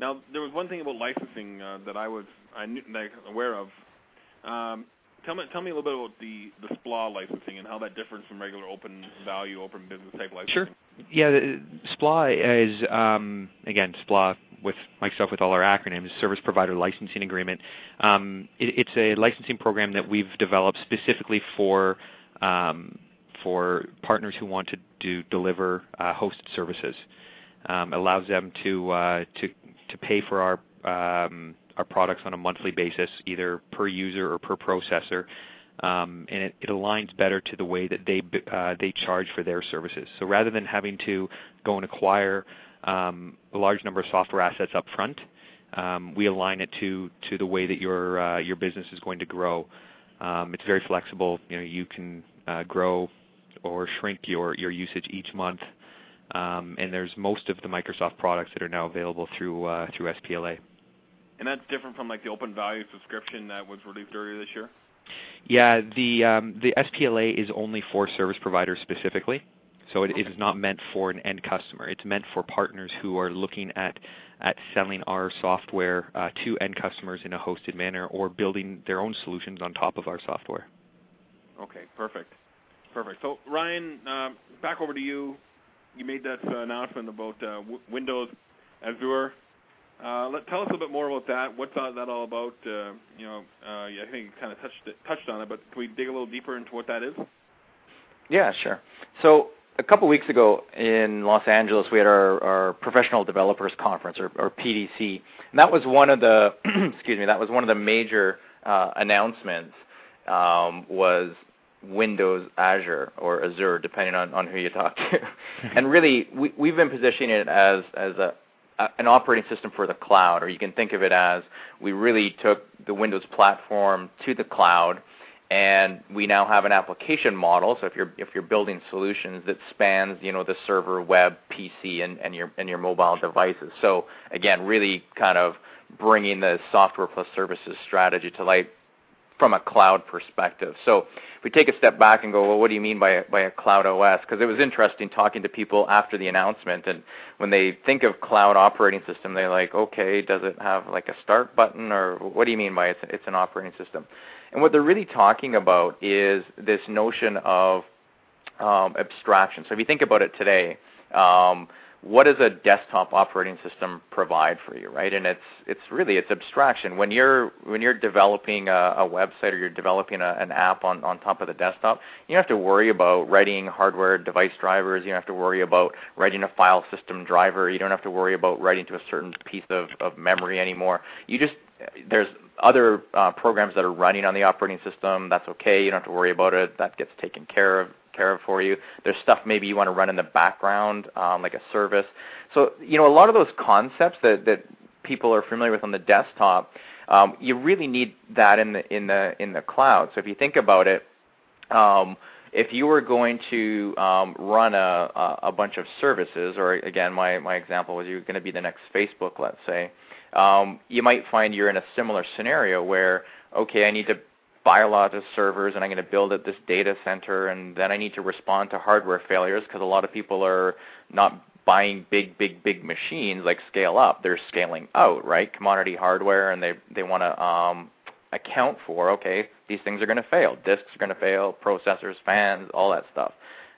Now, there was one thing about licensing uh, that I was I knew, like, aware of. Um, Tell me, tell me a little bit about the the SPLA licensing and how that differs from regular open value, open business type licensing. Sure. Yeah, SPLA is um, again SPLA with Microsoft with all our acronyms, Service Provider Licensing Agreement. Um, it, it's a licensing program that we've developed specifically for um, for partners who want to do deliver uh, hosted services. Um, allows them to uh, to to pay for our um, our products on a monthly basis, either per user or per processor, um, and it, it, aligns better to the way that they uh, they charge for their services. So rather than having to go and acquire um, a large number of software assets up front, um, we align it to to the way that your uh, your business is going to grow. Um, it's very flexible. You know, you can uh, grow or shrink your your usage each month. Um, and there's most of the Microsoft products that are now available through uh, through SPLA. And that's different from like the Open Value subscription that was released earlier this year. Yeah, the um, the SPLA is only for service providers specifically, so it, okay. it is not meant for an end customer. It's meant for partners who are looking at at selling our software uh, to end customers in a hosted manner or building their own solutions on top of our software. Okay, perfect, perfect. So Ryan, uh, back over to you. You made that uh, announcement about uh, w- Windows Azure uh, let, tell us a little bit more about that. What's that all about? Uh, you know, uh, I think you kind of touched it, touched on it, but can we dig a little deeper into what that is? Yeah, sure. So a couple weeks ago in Los Angeles, we had our, our professional developers conference, or, or PDC, and that was one of the excuse me, that was one of the major uh, announcements. Um, was Windows Azure or Azure, depending on, on who you talk to. and really, we, we've been positioning it as as a an operating system for the cloud, or you can think of it as we really took the Windows platform to the cloud, and we now have an application model. So if you're if you're building solutions that spans you know the server, web, PC, and, and your and your mobile devices. So again, really kind of bringing the software plus services strategy to light from a cloud perspective. So if we take a step back and go, well, what do you mean by a, by a cloud OS? Because it was interesting talking to people after the announcement, and when they think of cloud operating system, they're like, okay, does it have like a start button, or what do you mean by it's, it's an operating system? And what they're really talking about is this notion of um, abstraction. So if you think about it today, um, what does a desktop operating system provide for you, right? And it's it's really it's abstraction. When you're when you're developing a, a website or you're developing a, an app on, on top of the desktop, you don't have to worry about writing hardware device drivers. You don't have to worry about writing a file system driver. You don't have to worry about writing to a certain piece of, of memory anymore. You just there's other uh, programs that are running on the operating system. That's okay. You don't have to worry about it. That gets taken care of care of for you. There's stuff maybe you want to run in the background, um, like a service. So you know a lot of those concepts that that people are familiar with on the desktop, um, you really need that in the in the in the cloud. So if you think about it. Um, if you were going to um, run a, a, bunch of services, or again, my, my example was you're going to be the next Facebook, let's say, um, you might find you're in a similar scenario where, okay, I need to buy a lot of servers and I'm going to build at this data center and then I need to respond to hardware failures because a lot of people are not buying big, big, big machines like scale up. They're scaling out, right? Commodity hardware and they, they want to um, account for, okay, these things are going to fail. Disks are going to fail, processors, fans, all that stuff.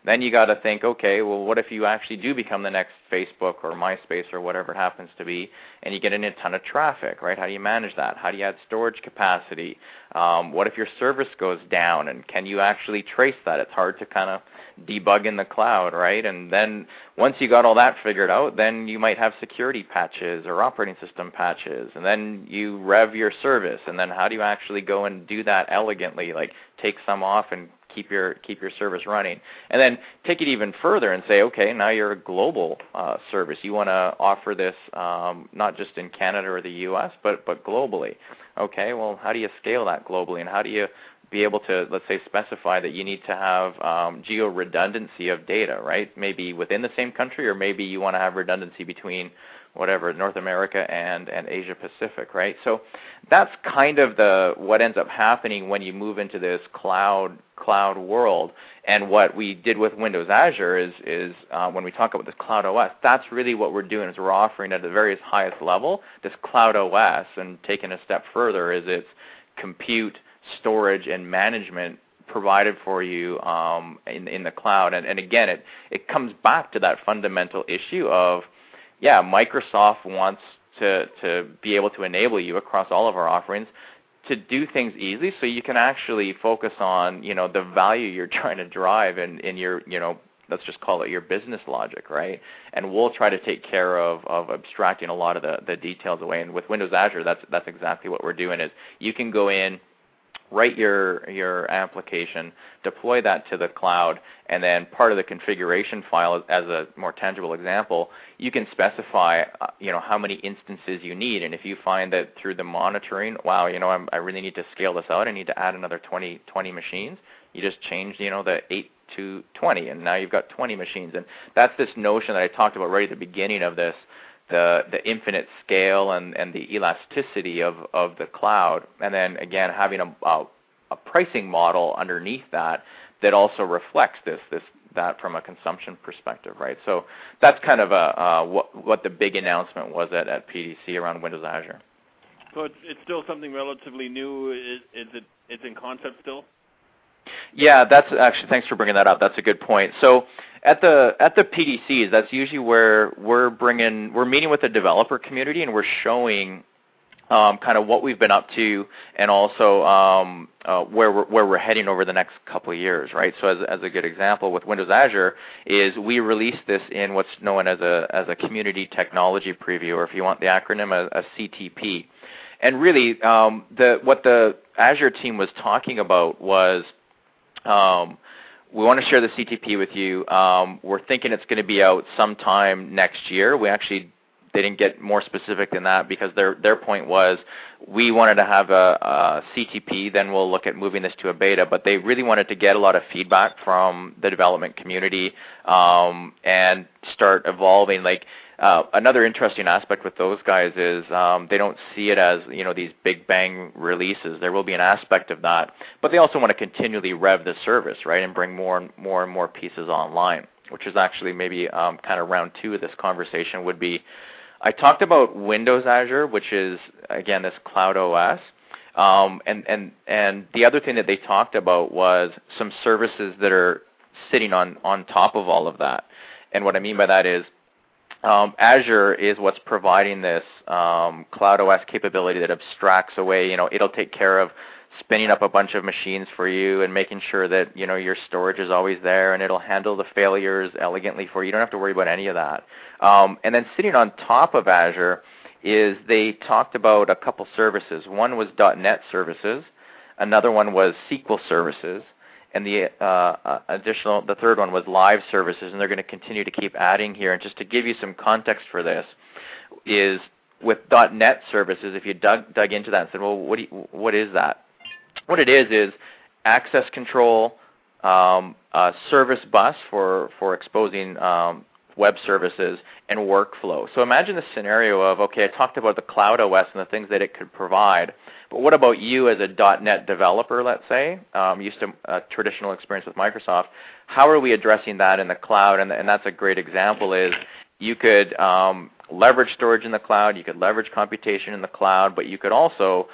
Then you got to think, okay, well, what if you actually do become the next Facebook or MySpace or whatever it happens to be, and you get in a ton of traffic, right? How do you manage that? How do you add storage capacity? Um, what if your service goes down, and can you actually trace that? It's hard to kind of debug in the cloud, right? And then once you got all that figured out, then you might have security patches or operating system patches, and then you rev your service, and then how do you actually go and do that elegantly? Like take some off and keep your keep your service running. And then take it even further and say, okay, now you're a global uh, service. You want to offer this um, not just in Canada or the U.S., but but globally. Okay, well, how do you scale that globally, and how do you be able to, let's say, specify that you need to have um, geo redundancy of data, right? Maybe within the same country, or maybe you want to have redundancy between whatever North America and and Asia Pacific, right? So that's kind of the what ends up happening when you move into this cloud cloud world. And what we did with Windows Azure is is uh, when we talk about this cloud OS, that's really what we're doing is we're offering at the very highest level this cloud OS, and taking a step further is it's compute, storage, and management provided for you um, in in the cloud. And, and again, it it comes back to that fundamental issue of yeah, Microsoft wants to to be able to enable you across all of our offerings to do things easily so you can actually focus on, you know, the value you're trying to drive in in your, you know, let's just call it your business logic, right? And we'll try to take care of, of abstracting a lot of the, the details away. And with Windows Azure, that's that's exactly what we're doing is you can go in write your your application, deploy that to the cloud, and then part of the configuration file, as a more tangible example, you can specify, uh, you know, how many instances you need. And if you find that through the monitoring, wow, you know, I'm, I really need to scale this out, I need to add another 20 20 machines. You just change, you know, the eight to 20, and now you've got 20 machines. And that's this notion that I talked about right at the beginning of this the the infinite scale and, and the elasticity of, of the cloud, and then again having a, a, a pricing model underneath that that also reflects this this that from a consumption perspective, right? So that's kind of a uh, what what the big announcement was at, at PDC around Windows Azure. So it's, it's still something relatively new. Is, is it it's in concept still? Yeah, that's actually thanks for bringing that up. That's a good point. So at the at the PDCs, that's usually where we're bringing we're meeting with the developer community and we're showing um, kind of what we've been up to and also um, uh, where we're where we're heading over the next couple of years, right? So as as a good example with Windows Azure is we released this in what's known as a as a community technology preview, or if you want the acronym, a, a CTP. And really, um, the what the Azure team was talking about was um, we want to share the CTP with you. Um, we're thinking it's going to be out sometime next year. We actually they didn't get more specific than that because their their point was we wanted to have a, a CTP, then we'll look at moving this to a beta. But they really wanted to get a lot of feedback from the development community um, and start evolving. Like uh, another interesting aspect with those guys is um, they don't see it as you know these big bang releases. There will be an aspect of that, but they also want to continually rev the service, right, and bring more and more and more pieces online. Which is actually maybe um, kind of round two of this conversation would be. I talked about Windows Azure, which is again this cloud OS. Um, and and and the other thing that they talked about was some services that are sitting on on top of all of that. And what I mean by that is um, Azure is what's providing this um, Cloud OS capability that abstracts away. You know, it'll take care of spinning up a bunch of machines for you and making sure that you know your storage is always there, and it'll handle the failures elegantly for you. You don't have to worry about any of that. Um, and then sitting on top of Azure is they talked about a couple services. One was .NET services, another one was SQL services, and the uh, uh, additional, the third one was live services, and they're going to continue to keep adding here. And just to give you some context for this, is with .NET services, if you dug dug into that and said, well, what you, what is that? What it is is access control, um, service bus for for exposing um, web services, and workflow. So imagine the scenario of, okay, I talked about the cloud OS and the things that it could provide, but what about you as a .NET developer, let's say, um, used to a traditional experience with Microsoft? How are we addressing that in the cloud? And, and that's a great example is you could um, leverage storage in the cloud, you could leverage computation in the cloud, but you could also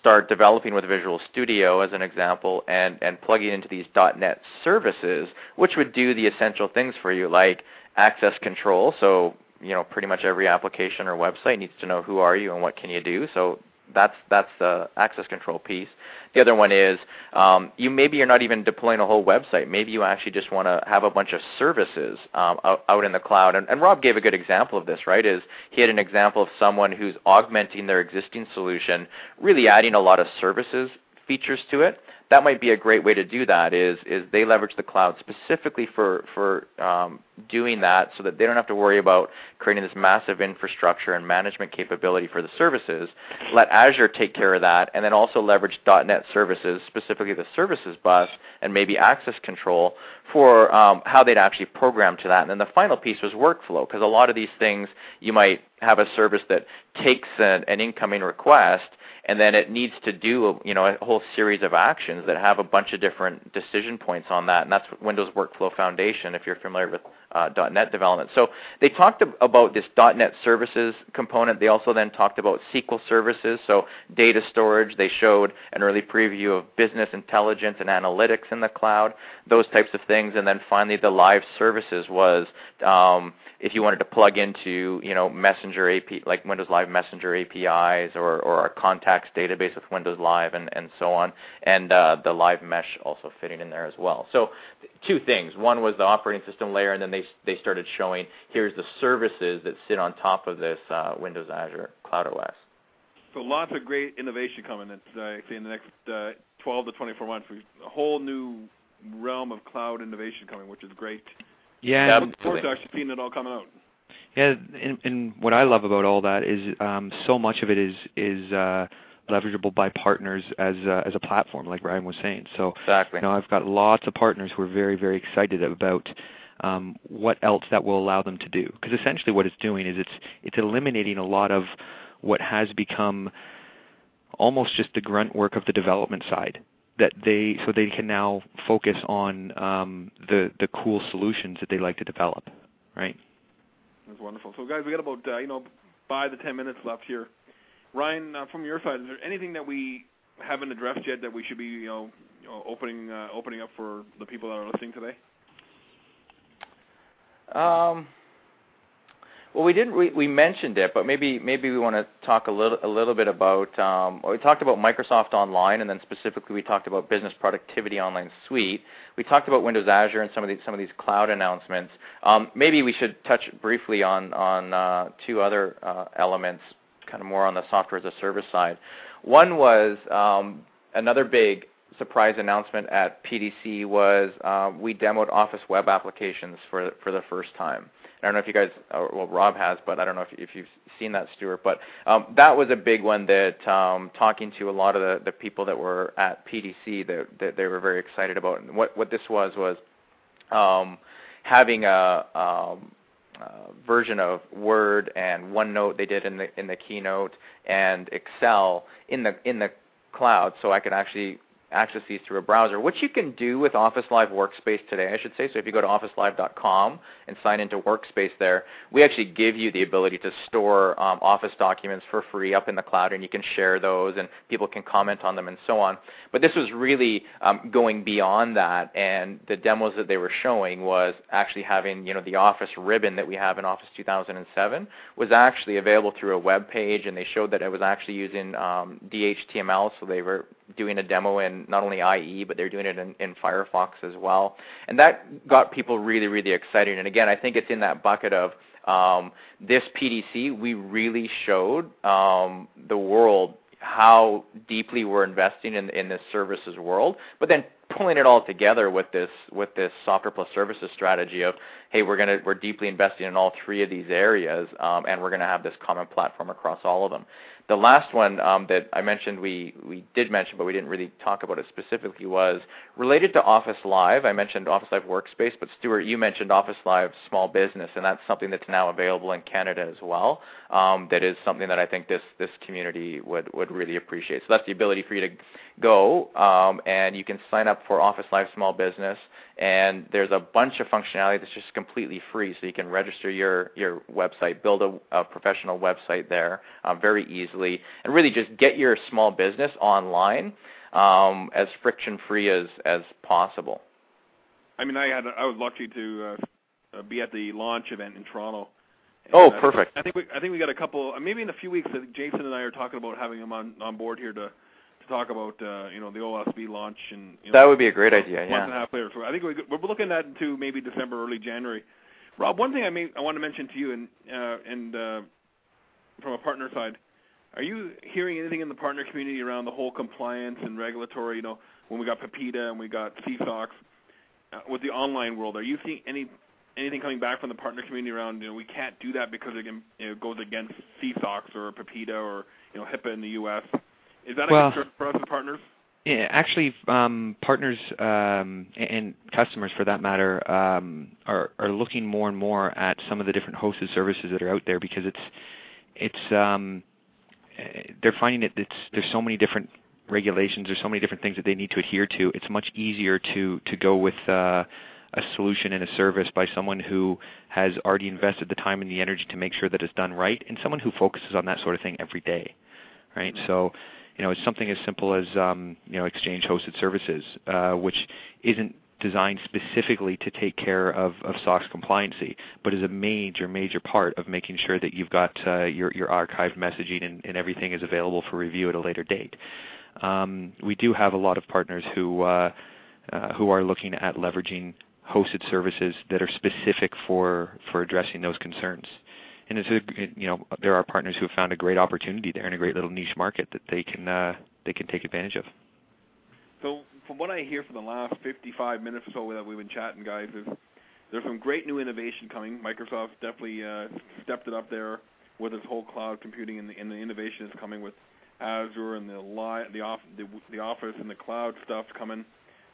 start developing with Visual Studio as an example and, and plugging into these .NET services, which would do the essential things for you like access control. So, you know, pretty much every application or website needs to know who are you and what can you do. So that's that's the access control piece. The other one is um, you maybe you're not even deploying a whole website. Maybe you actually just want to have a bunch of services um, out, out, in the cloud. And, and, Rob gave a good example of this, right? Is he had an example of someone who's augmenting their existing solution, really adding a lot of services features to it that might be a great way to do that is is they leverage the cloud specifically for for um, doing that so that they don't have to worry about creating this massive infrastructure and management capability for the services let azure take care of that and then also leverage net services specifically the services bus and maybe access control for um, how they'd actually program to that and then the final piece was workflow because a lot of these things you might have a service that takes an, an incoming request and then it needs to do you know a whole series of actions that have a bunch of different decision points on that, and that's Windows Workflow Foundation. If you're familiar with uh, .NET development, so they talked about this .NET services component. They also then talked about SQL services, so data storage. They showed an early preview of business intelligence and analytics in the cloud, those types of things, and then finally the live services was. Um, if you wanted to plug into you know Messenger AP like Windows Live Messenger APIs or or our contacts database with Windows Live and and so on, and uh, the Live Mesh also fitting in there as well. So two things. One was the operating system layer, and then they they started showing here's the services that sit on top of this uh, Windows Azure Cloud OS. So lots of great innovation coming. It's uh, in the next uh, 12 to 24 months. We've a whole new realm of cloud innovation coming, which is great. Yeah, Looking forward to actually seeing it all coming out. Yeah, and, and what I love about all that is um, so much of it is is uh, leverageable by partners as uh, as a platform, like Ryan was saying. So Exactly. you know, I've got lots of partners who are very very excited about um, what else that will allow them to do. Because essentially, what it's doing is it's it's eliminating a lot of what has become almost just the grunt work of the development side that they so they can now focus on um, the the cool solutions that they like to develop, right? That's wonderful. So, guys, we got about uh, you know five to ten minutes left here. Ryan, uh, from your side, is there anything that we haven't addressed yet that we should be you know, uh, opening up for the people that are listening today? Um, well, we didn't. We, mentioned it, but maybe maybe we want to talk a little a little bit about. Um, we talked about Microsoft Online, and then specifically we talked about Business Productivity Online Suite. We talked about Windows Azure and some of these some of these cloud announcements. Um, maybe we should touch briefly on on uh, two other elements, kind of more on the software as a service side. One was um, another big surprise announcement at PDC was uh, we demoed Office web applications for for the first time. I don't know if you guys, well, Rob has, but I don't know if, if you've seen that, Stuart. But um, that was a big one that um, talking to a lot of the, the people that were at PDC, that, that they were very excited about. And what, what this was was um, having a, um, uh, version of Word and OneNote they did in the in the keynote and Excel in the in the cloud, so I could actually access these through a browser, which you can do with Office Live Workspace today, I should say. So if you go to officelive.com and sign into Workspace there, we actually give you the ability to store um, Office documents for free up in the cloud, and you can share those, and people can comment on them and so on. But this was really um, going beyond that, and the demos that they were showing was actually having, you know, the Office ribbon that we have in Office 2007 was actually available through a web page, and they showed that it was actually using um, DHTML, so they were doing a demo in not only IE, but they're doing it in, in Firefox as well. And that got people really, really excited. And again, I think it's in that bucket of um, this PDC, we really showed um, the world how deeply we're investing in, in this services world, but then pulling it all together with this with this software plus services strategy of hey we're gonna we're deeply investing in all three of these areas um, and we're gonna have this common platform across all of them. The last one um, that I mentioned, we, we did mention, but we didn't really talk about it specifically, was related to Office Live. I mentioned Office Live Workspace, but Stuart, you mentioned Office Live Small Business, and that's something that's now available in Canada as well. Um, that is something that I think this this community would would really appreciate. So that's the ability for you to go um, and you can sign up for Office Live Small Business, and there's a bunch of functionality that's just completely free. So you can register your your website, build a, a professional website there um, very easily, and really just get your small business online um, as friction free as as possible. I mean, I had I was lucky to uh, be at the launch event in Toronto. Oh, I perfect. I think we I think we got a couple. uh, Maybe in a few weeks, I think Jason and I are talking about having him on on board here to to talk about uh, you know the OSB launch and you know, That would be a great idea. month and a half later. So I think we, we're looking at into maybe December, early January. Rob, one thing I may I want to mention to you and uh, and uh, from a partner side, are you hearing anything in the partner community around the whole compliance and regulatory? You know, when we got PIPEDA and we got CSOX uh, with the online world, are you seeing any anything coming back from the partner community around you know we can't do that because it, can, it goes against CSOX or PIPEDA or you know HIPAA in the U.S. Is that a Well- concern for us as partners? Yeah, actually, um, partners um, and customers, for that matter, um, are are looking more and more at some of the different hosted services that are out there because it's it's um, they're finding that there's so many different regulations, there's so many different things that they need to adhere to. It's much easier to to go with uh, a solution and a service by someone who has already invested the time and the energy to make sure that it's done right, and someone who focuses on that sort of thing every day, right? So you know, it's something as simple as um, you know Exchange hosted services, uh, which isn't designed specifically to take care of, of SOX compliancy, but is a major, major part of making sure that you've got uh, your, your archived messaging and, and everything is available for review at a later date. Um, we do have a lot of partners who uh, uh, who are looking at leveraging hosted services that are specific for for addressing those concerns. and it's a, you know there are partners who have found a great opportunity there in a great little niche market that they can uh, they can take advantage of. From what I hear for the last 55 minutes or so that we've been chatting, guys, is there's some great new innovation coming. Microsoft definitely uh, stepped it up there with its whole cloud computing, and the, and the innovation is coming with Azure and the li- the, off- the the Office and the cloud stuff coming.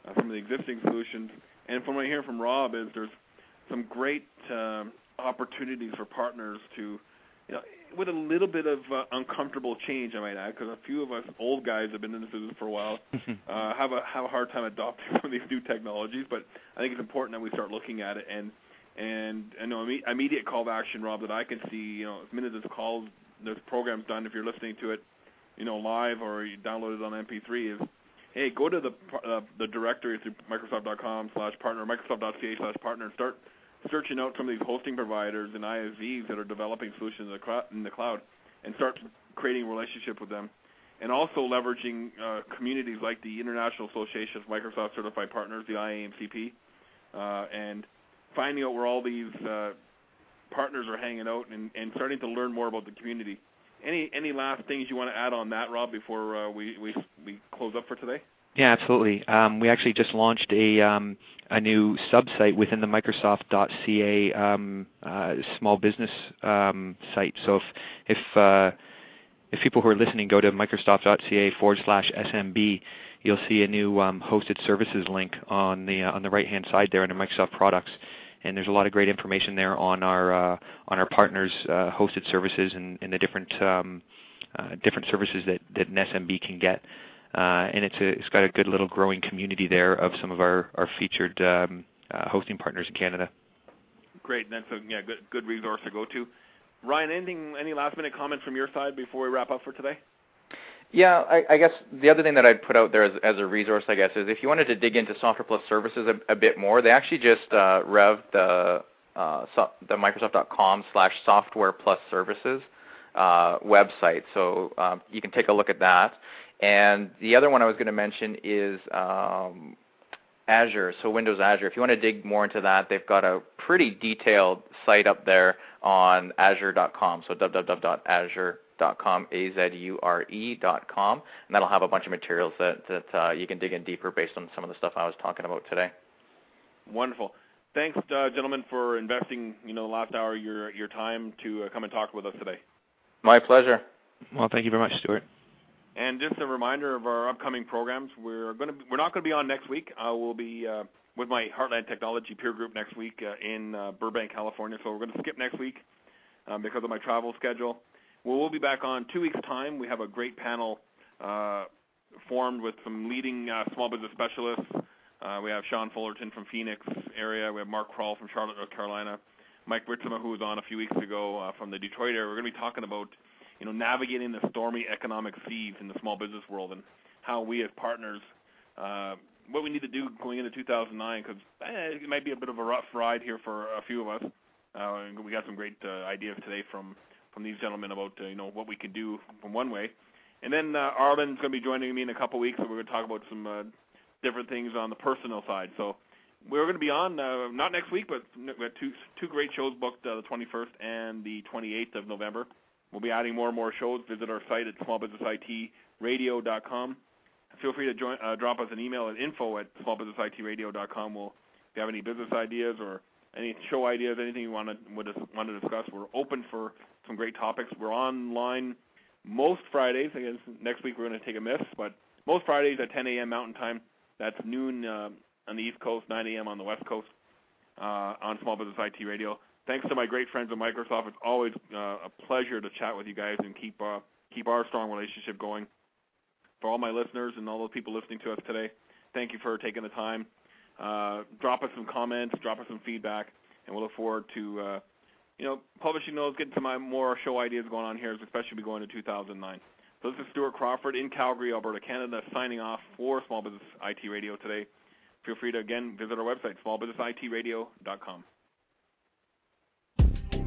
Uh, the existing solutions, and from what I hear from Rob is there's some great um, opportunities for partners to, you know, with a little bit of uh, uncomfortable change, I might add, because a few of us old guys have been in this business for a while, uh, have a have a hard time adopting some of these new technologies. But I think it's important that we start looking at it and and I know immediate call to action, Rob, that I can see. You know, as minute this call, this program's done. If you're listening to it, you know, live or you download it on MP3, is hey, go to the uh, the directory through Microsoft.com/partner, Microsoft.ca/partner, and start searching out some of these hosting providers and ISVs that are developing solutions in the cloud and start creating a relationship with them. And also leveraging uh, communities like the International Association of Microsoft Certified Partners, the IAMCP, uh, and finding out where all these uh, partners are hanging out and, and starting to learn more about the community. Any any last things you want to add on that, Rob, before uh, we, we we close up for today? Yeah, absolutely. Um, we actually just launched a um, a new sub-site within the Microsoft.ca um, uh, small business um, site. So if if uh, if people who are listening go to Microsoft.ca forward slash SMB, you'll see a new um, hosted services link on the uh, on the right hand side there under Microsoft products. And there's a lot of great information there on our uh, on our partners' uh, hosted services and, and the different um, uh, different services that, that an SMB can get. Uh, and it's a, it's got a good little growing community there of some of our our featured um, uh, hosting partners in Canada. Great, that's a yeah good good resource to go to. Ryan, anything any last minute comments from your side before we wrap up for today? Yeah, I, I guess the other thing that I'd put out there as, as a resource, I guess, is if you wanted to dig into Software Plus Services a, a bit more, they actually just uh, rev the uh, so, the Microsoft.com slash Software Plus Services uh, website, so um, you can take a look at that. And the other one I was going to mention is um, Azure, so Windows Azure. If you want to dig more into that, they've got a pretty detailed site up there on azure.com, so www.azure.com, A-Z-U-R-E.com, and that'll have a bunch of materials that, that uh, you can dig in deeper based on some of the stuff I was talking about today. Wonderful. Thanks, uh, gentlemen, for investing you know the last hour of your your time to uh, come and talk with us today. My pleasure. Well, thank you very much, Stuart. And just a reminder of our upcoming programs. We're not going to be on next week. Uh, we'll be uh, with my Heartland Technology peer group next week uh, in Burbank, California. So we're going to skip next week um, because of my travel schedule. Well, be back on two weeks' time. We have a great panel formed with some leading small business specialists. We have Sean Fullerton from Phoenix area. We have Mark Kroll from Charlotte, North Carolina. Mike Ritsema, who was on a few weeks ago from the Detroit area. We're going to be talking about you know, navigating the stormy economic seas in the small business world and how we as partners, uh, what we need to do going into 2009 because eh, it might be a bit of a rough ride here for a few of us. Uh, we got some great uh, ideas today from from these gentlemen about uh, you know what we can do from one way, and then uh, Arlen's going to be joining me in a couple weeks, and we're going to talk about some uh, different things on the personal side. So we're going to be on uh, not next week, but we have two two great shows booked uh, the 21st and the 28th of November. We'll be adding more and more shows. Visit our site at smallbusinessitradio.com. Feel free to join, uh, drop us an email at info at smallbusinessitradio.com. We'll, if you have any business ideas or any show ideas, anything you want to want to discuss, we're open for some great topics. We're online most Fridays. I guess next week we're going to take a miss, but most Fridays at 10 a.m. Mountain Time. That's noon uh, on the East Coast, 9 a.m. on the West Coast uh, on Small Business IT Radio thanks to my great friends at Microsoft. It's always uh, a pleasure to chat with you guys and keep uh, keep our strong relationship going. For all my listeners and all those people listening to us today, thank you for taking the time. Uh, drop us some comments, drop us some feedback, and we'll look forward to uh, you know publishing those, getting some more show ideas going on here, especially going to 2009. So this is Stuart Crawford in Calgary, Alberta, Canada, signing off for Small Business IT Radio today. Feel free to again visit our website, smallbusinessitradio.com.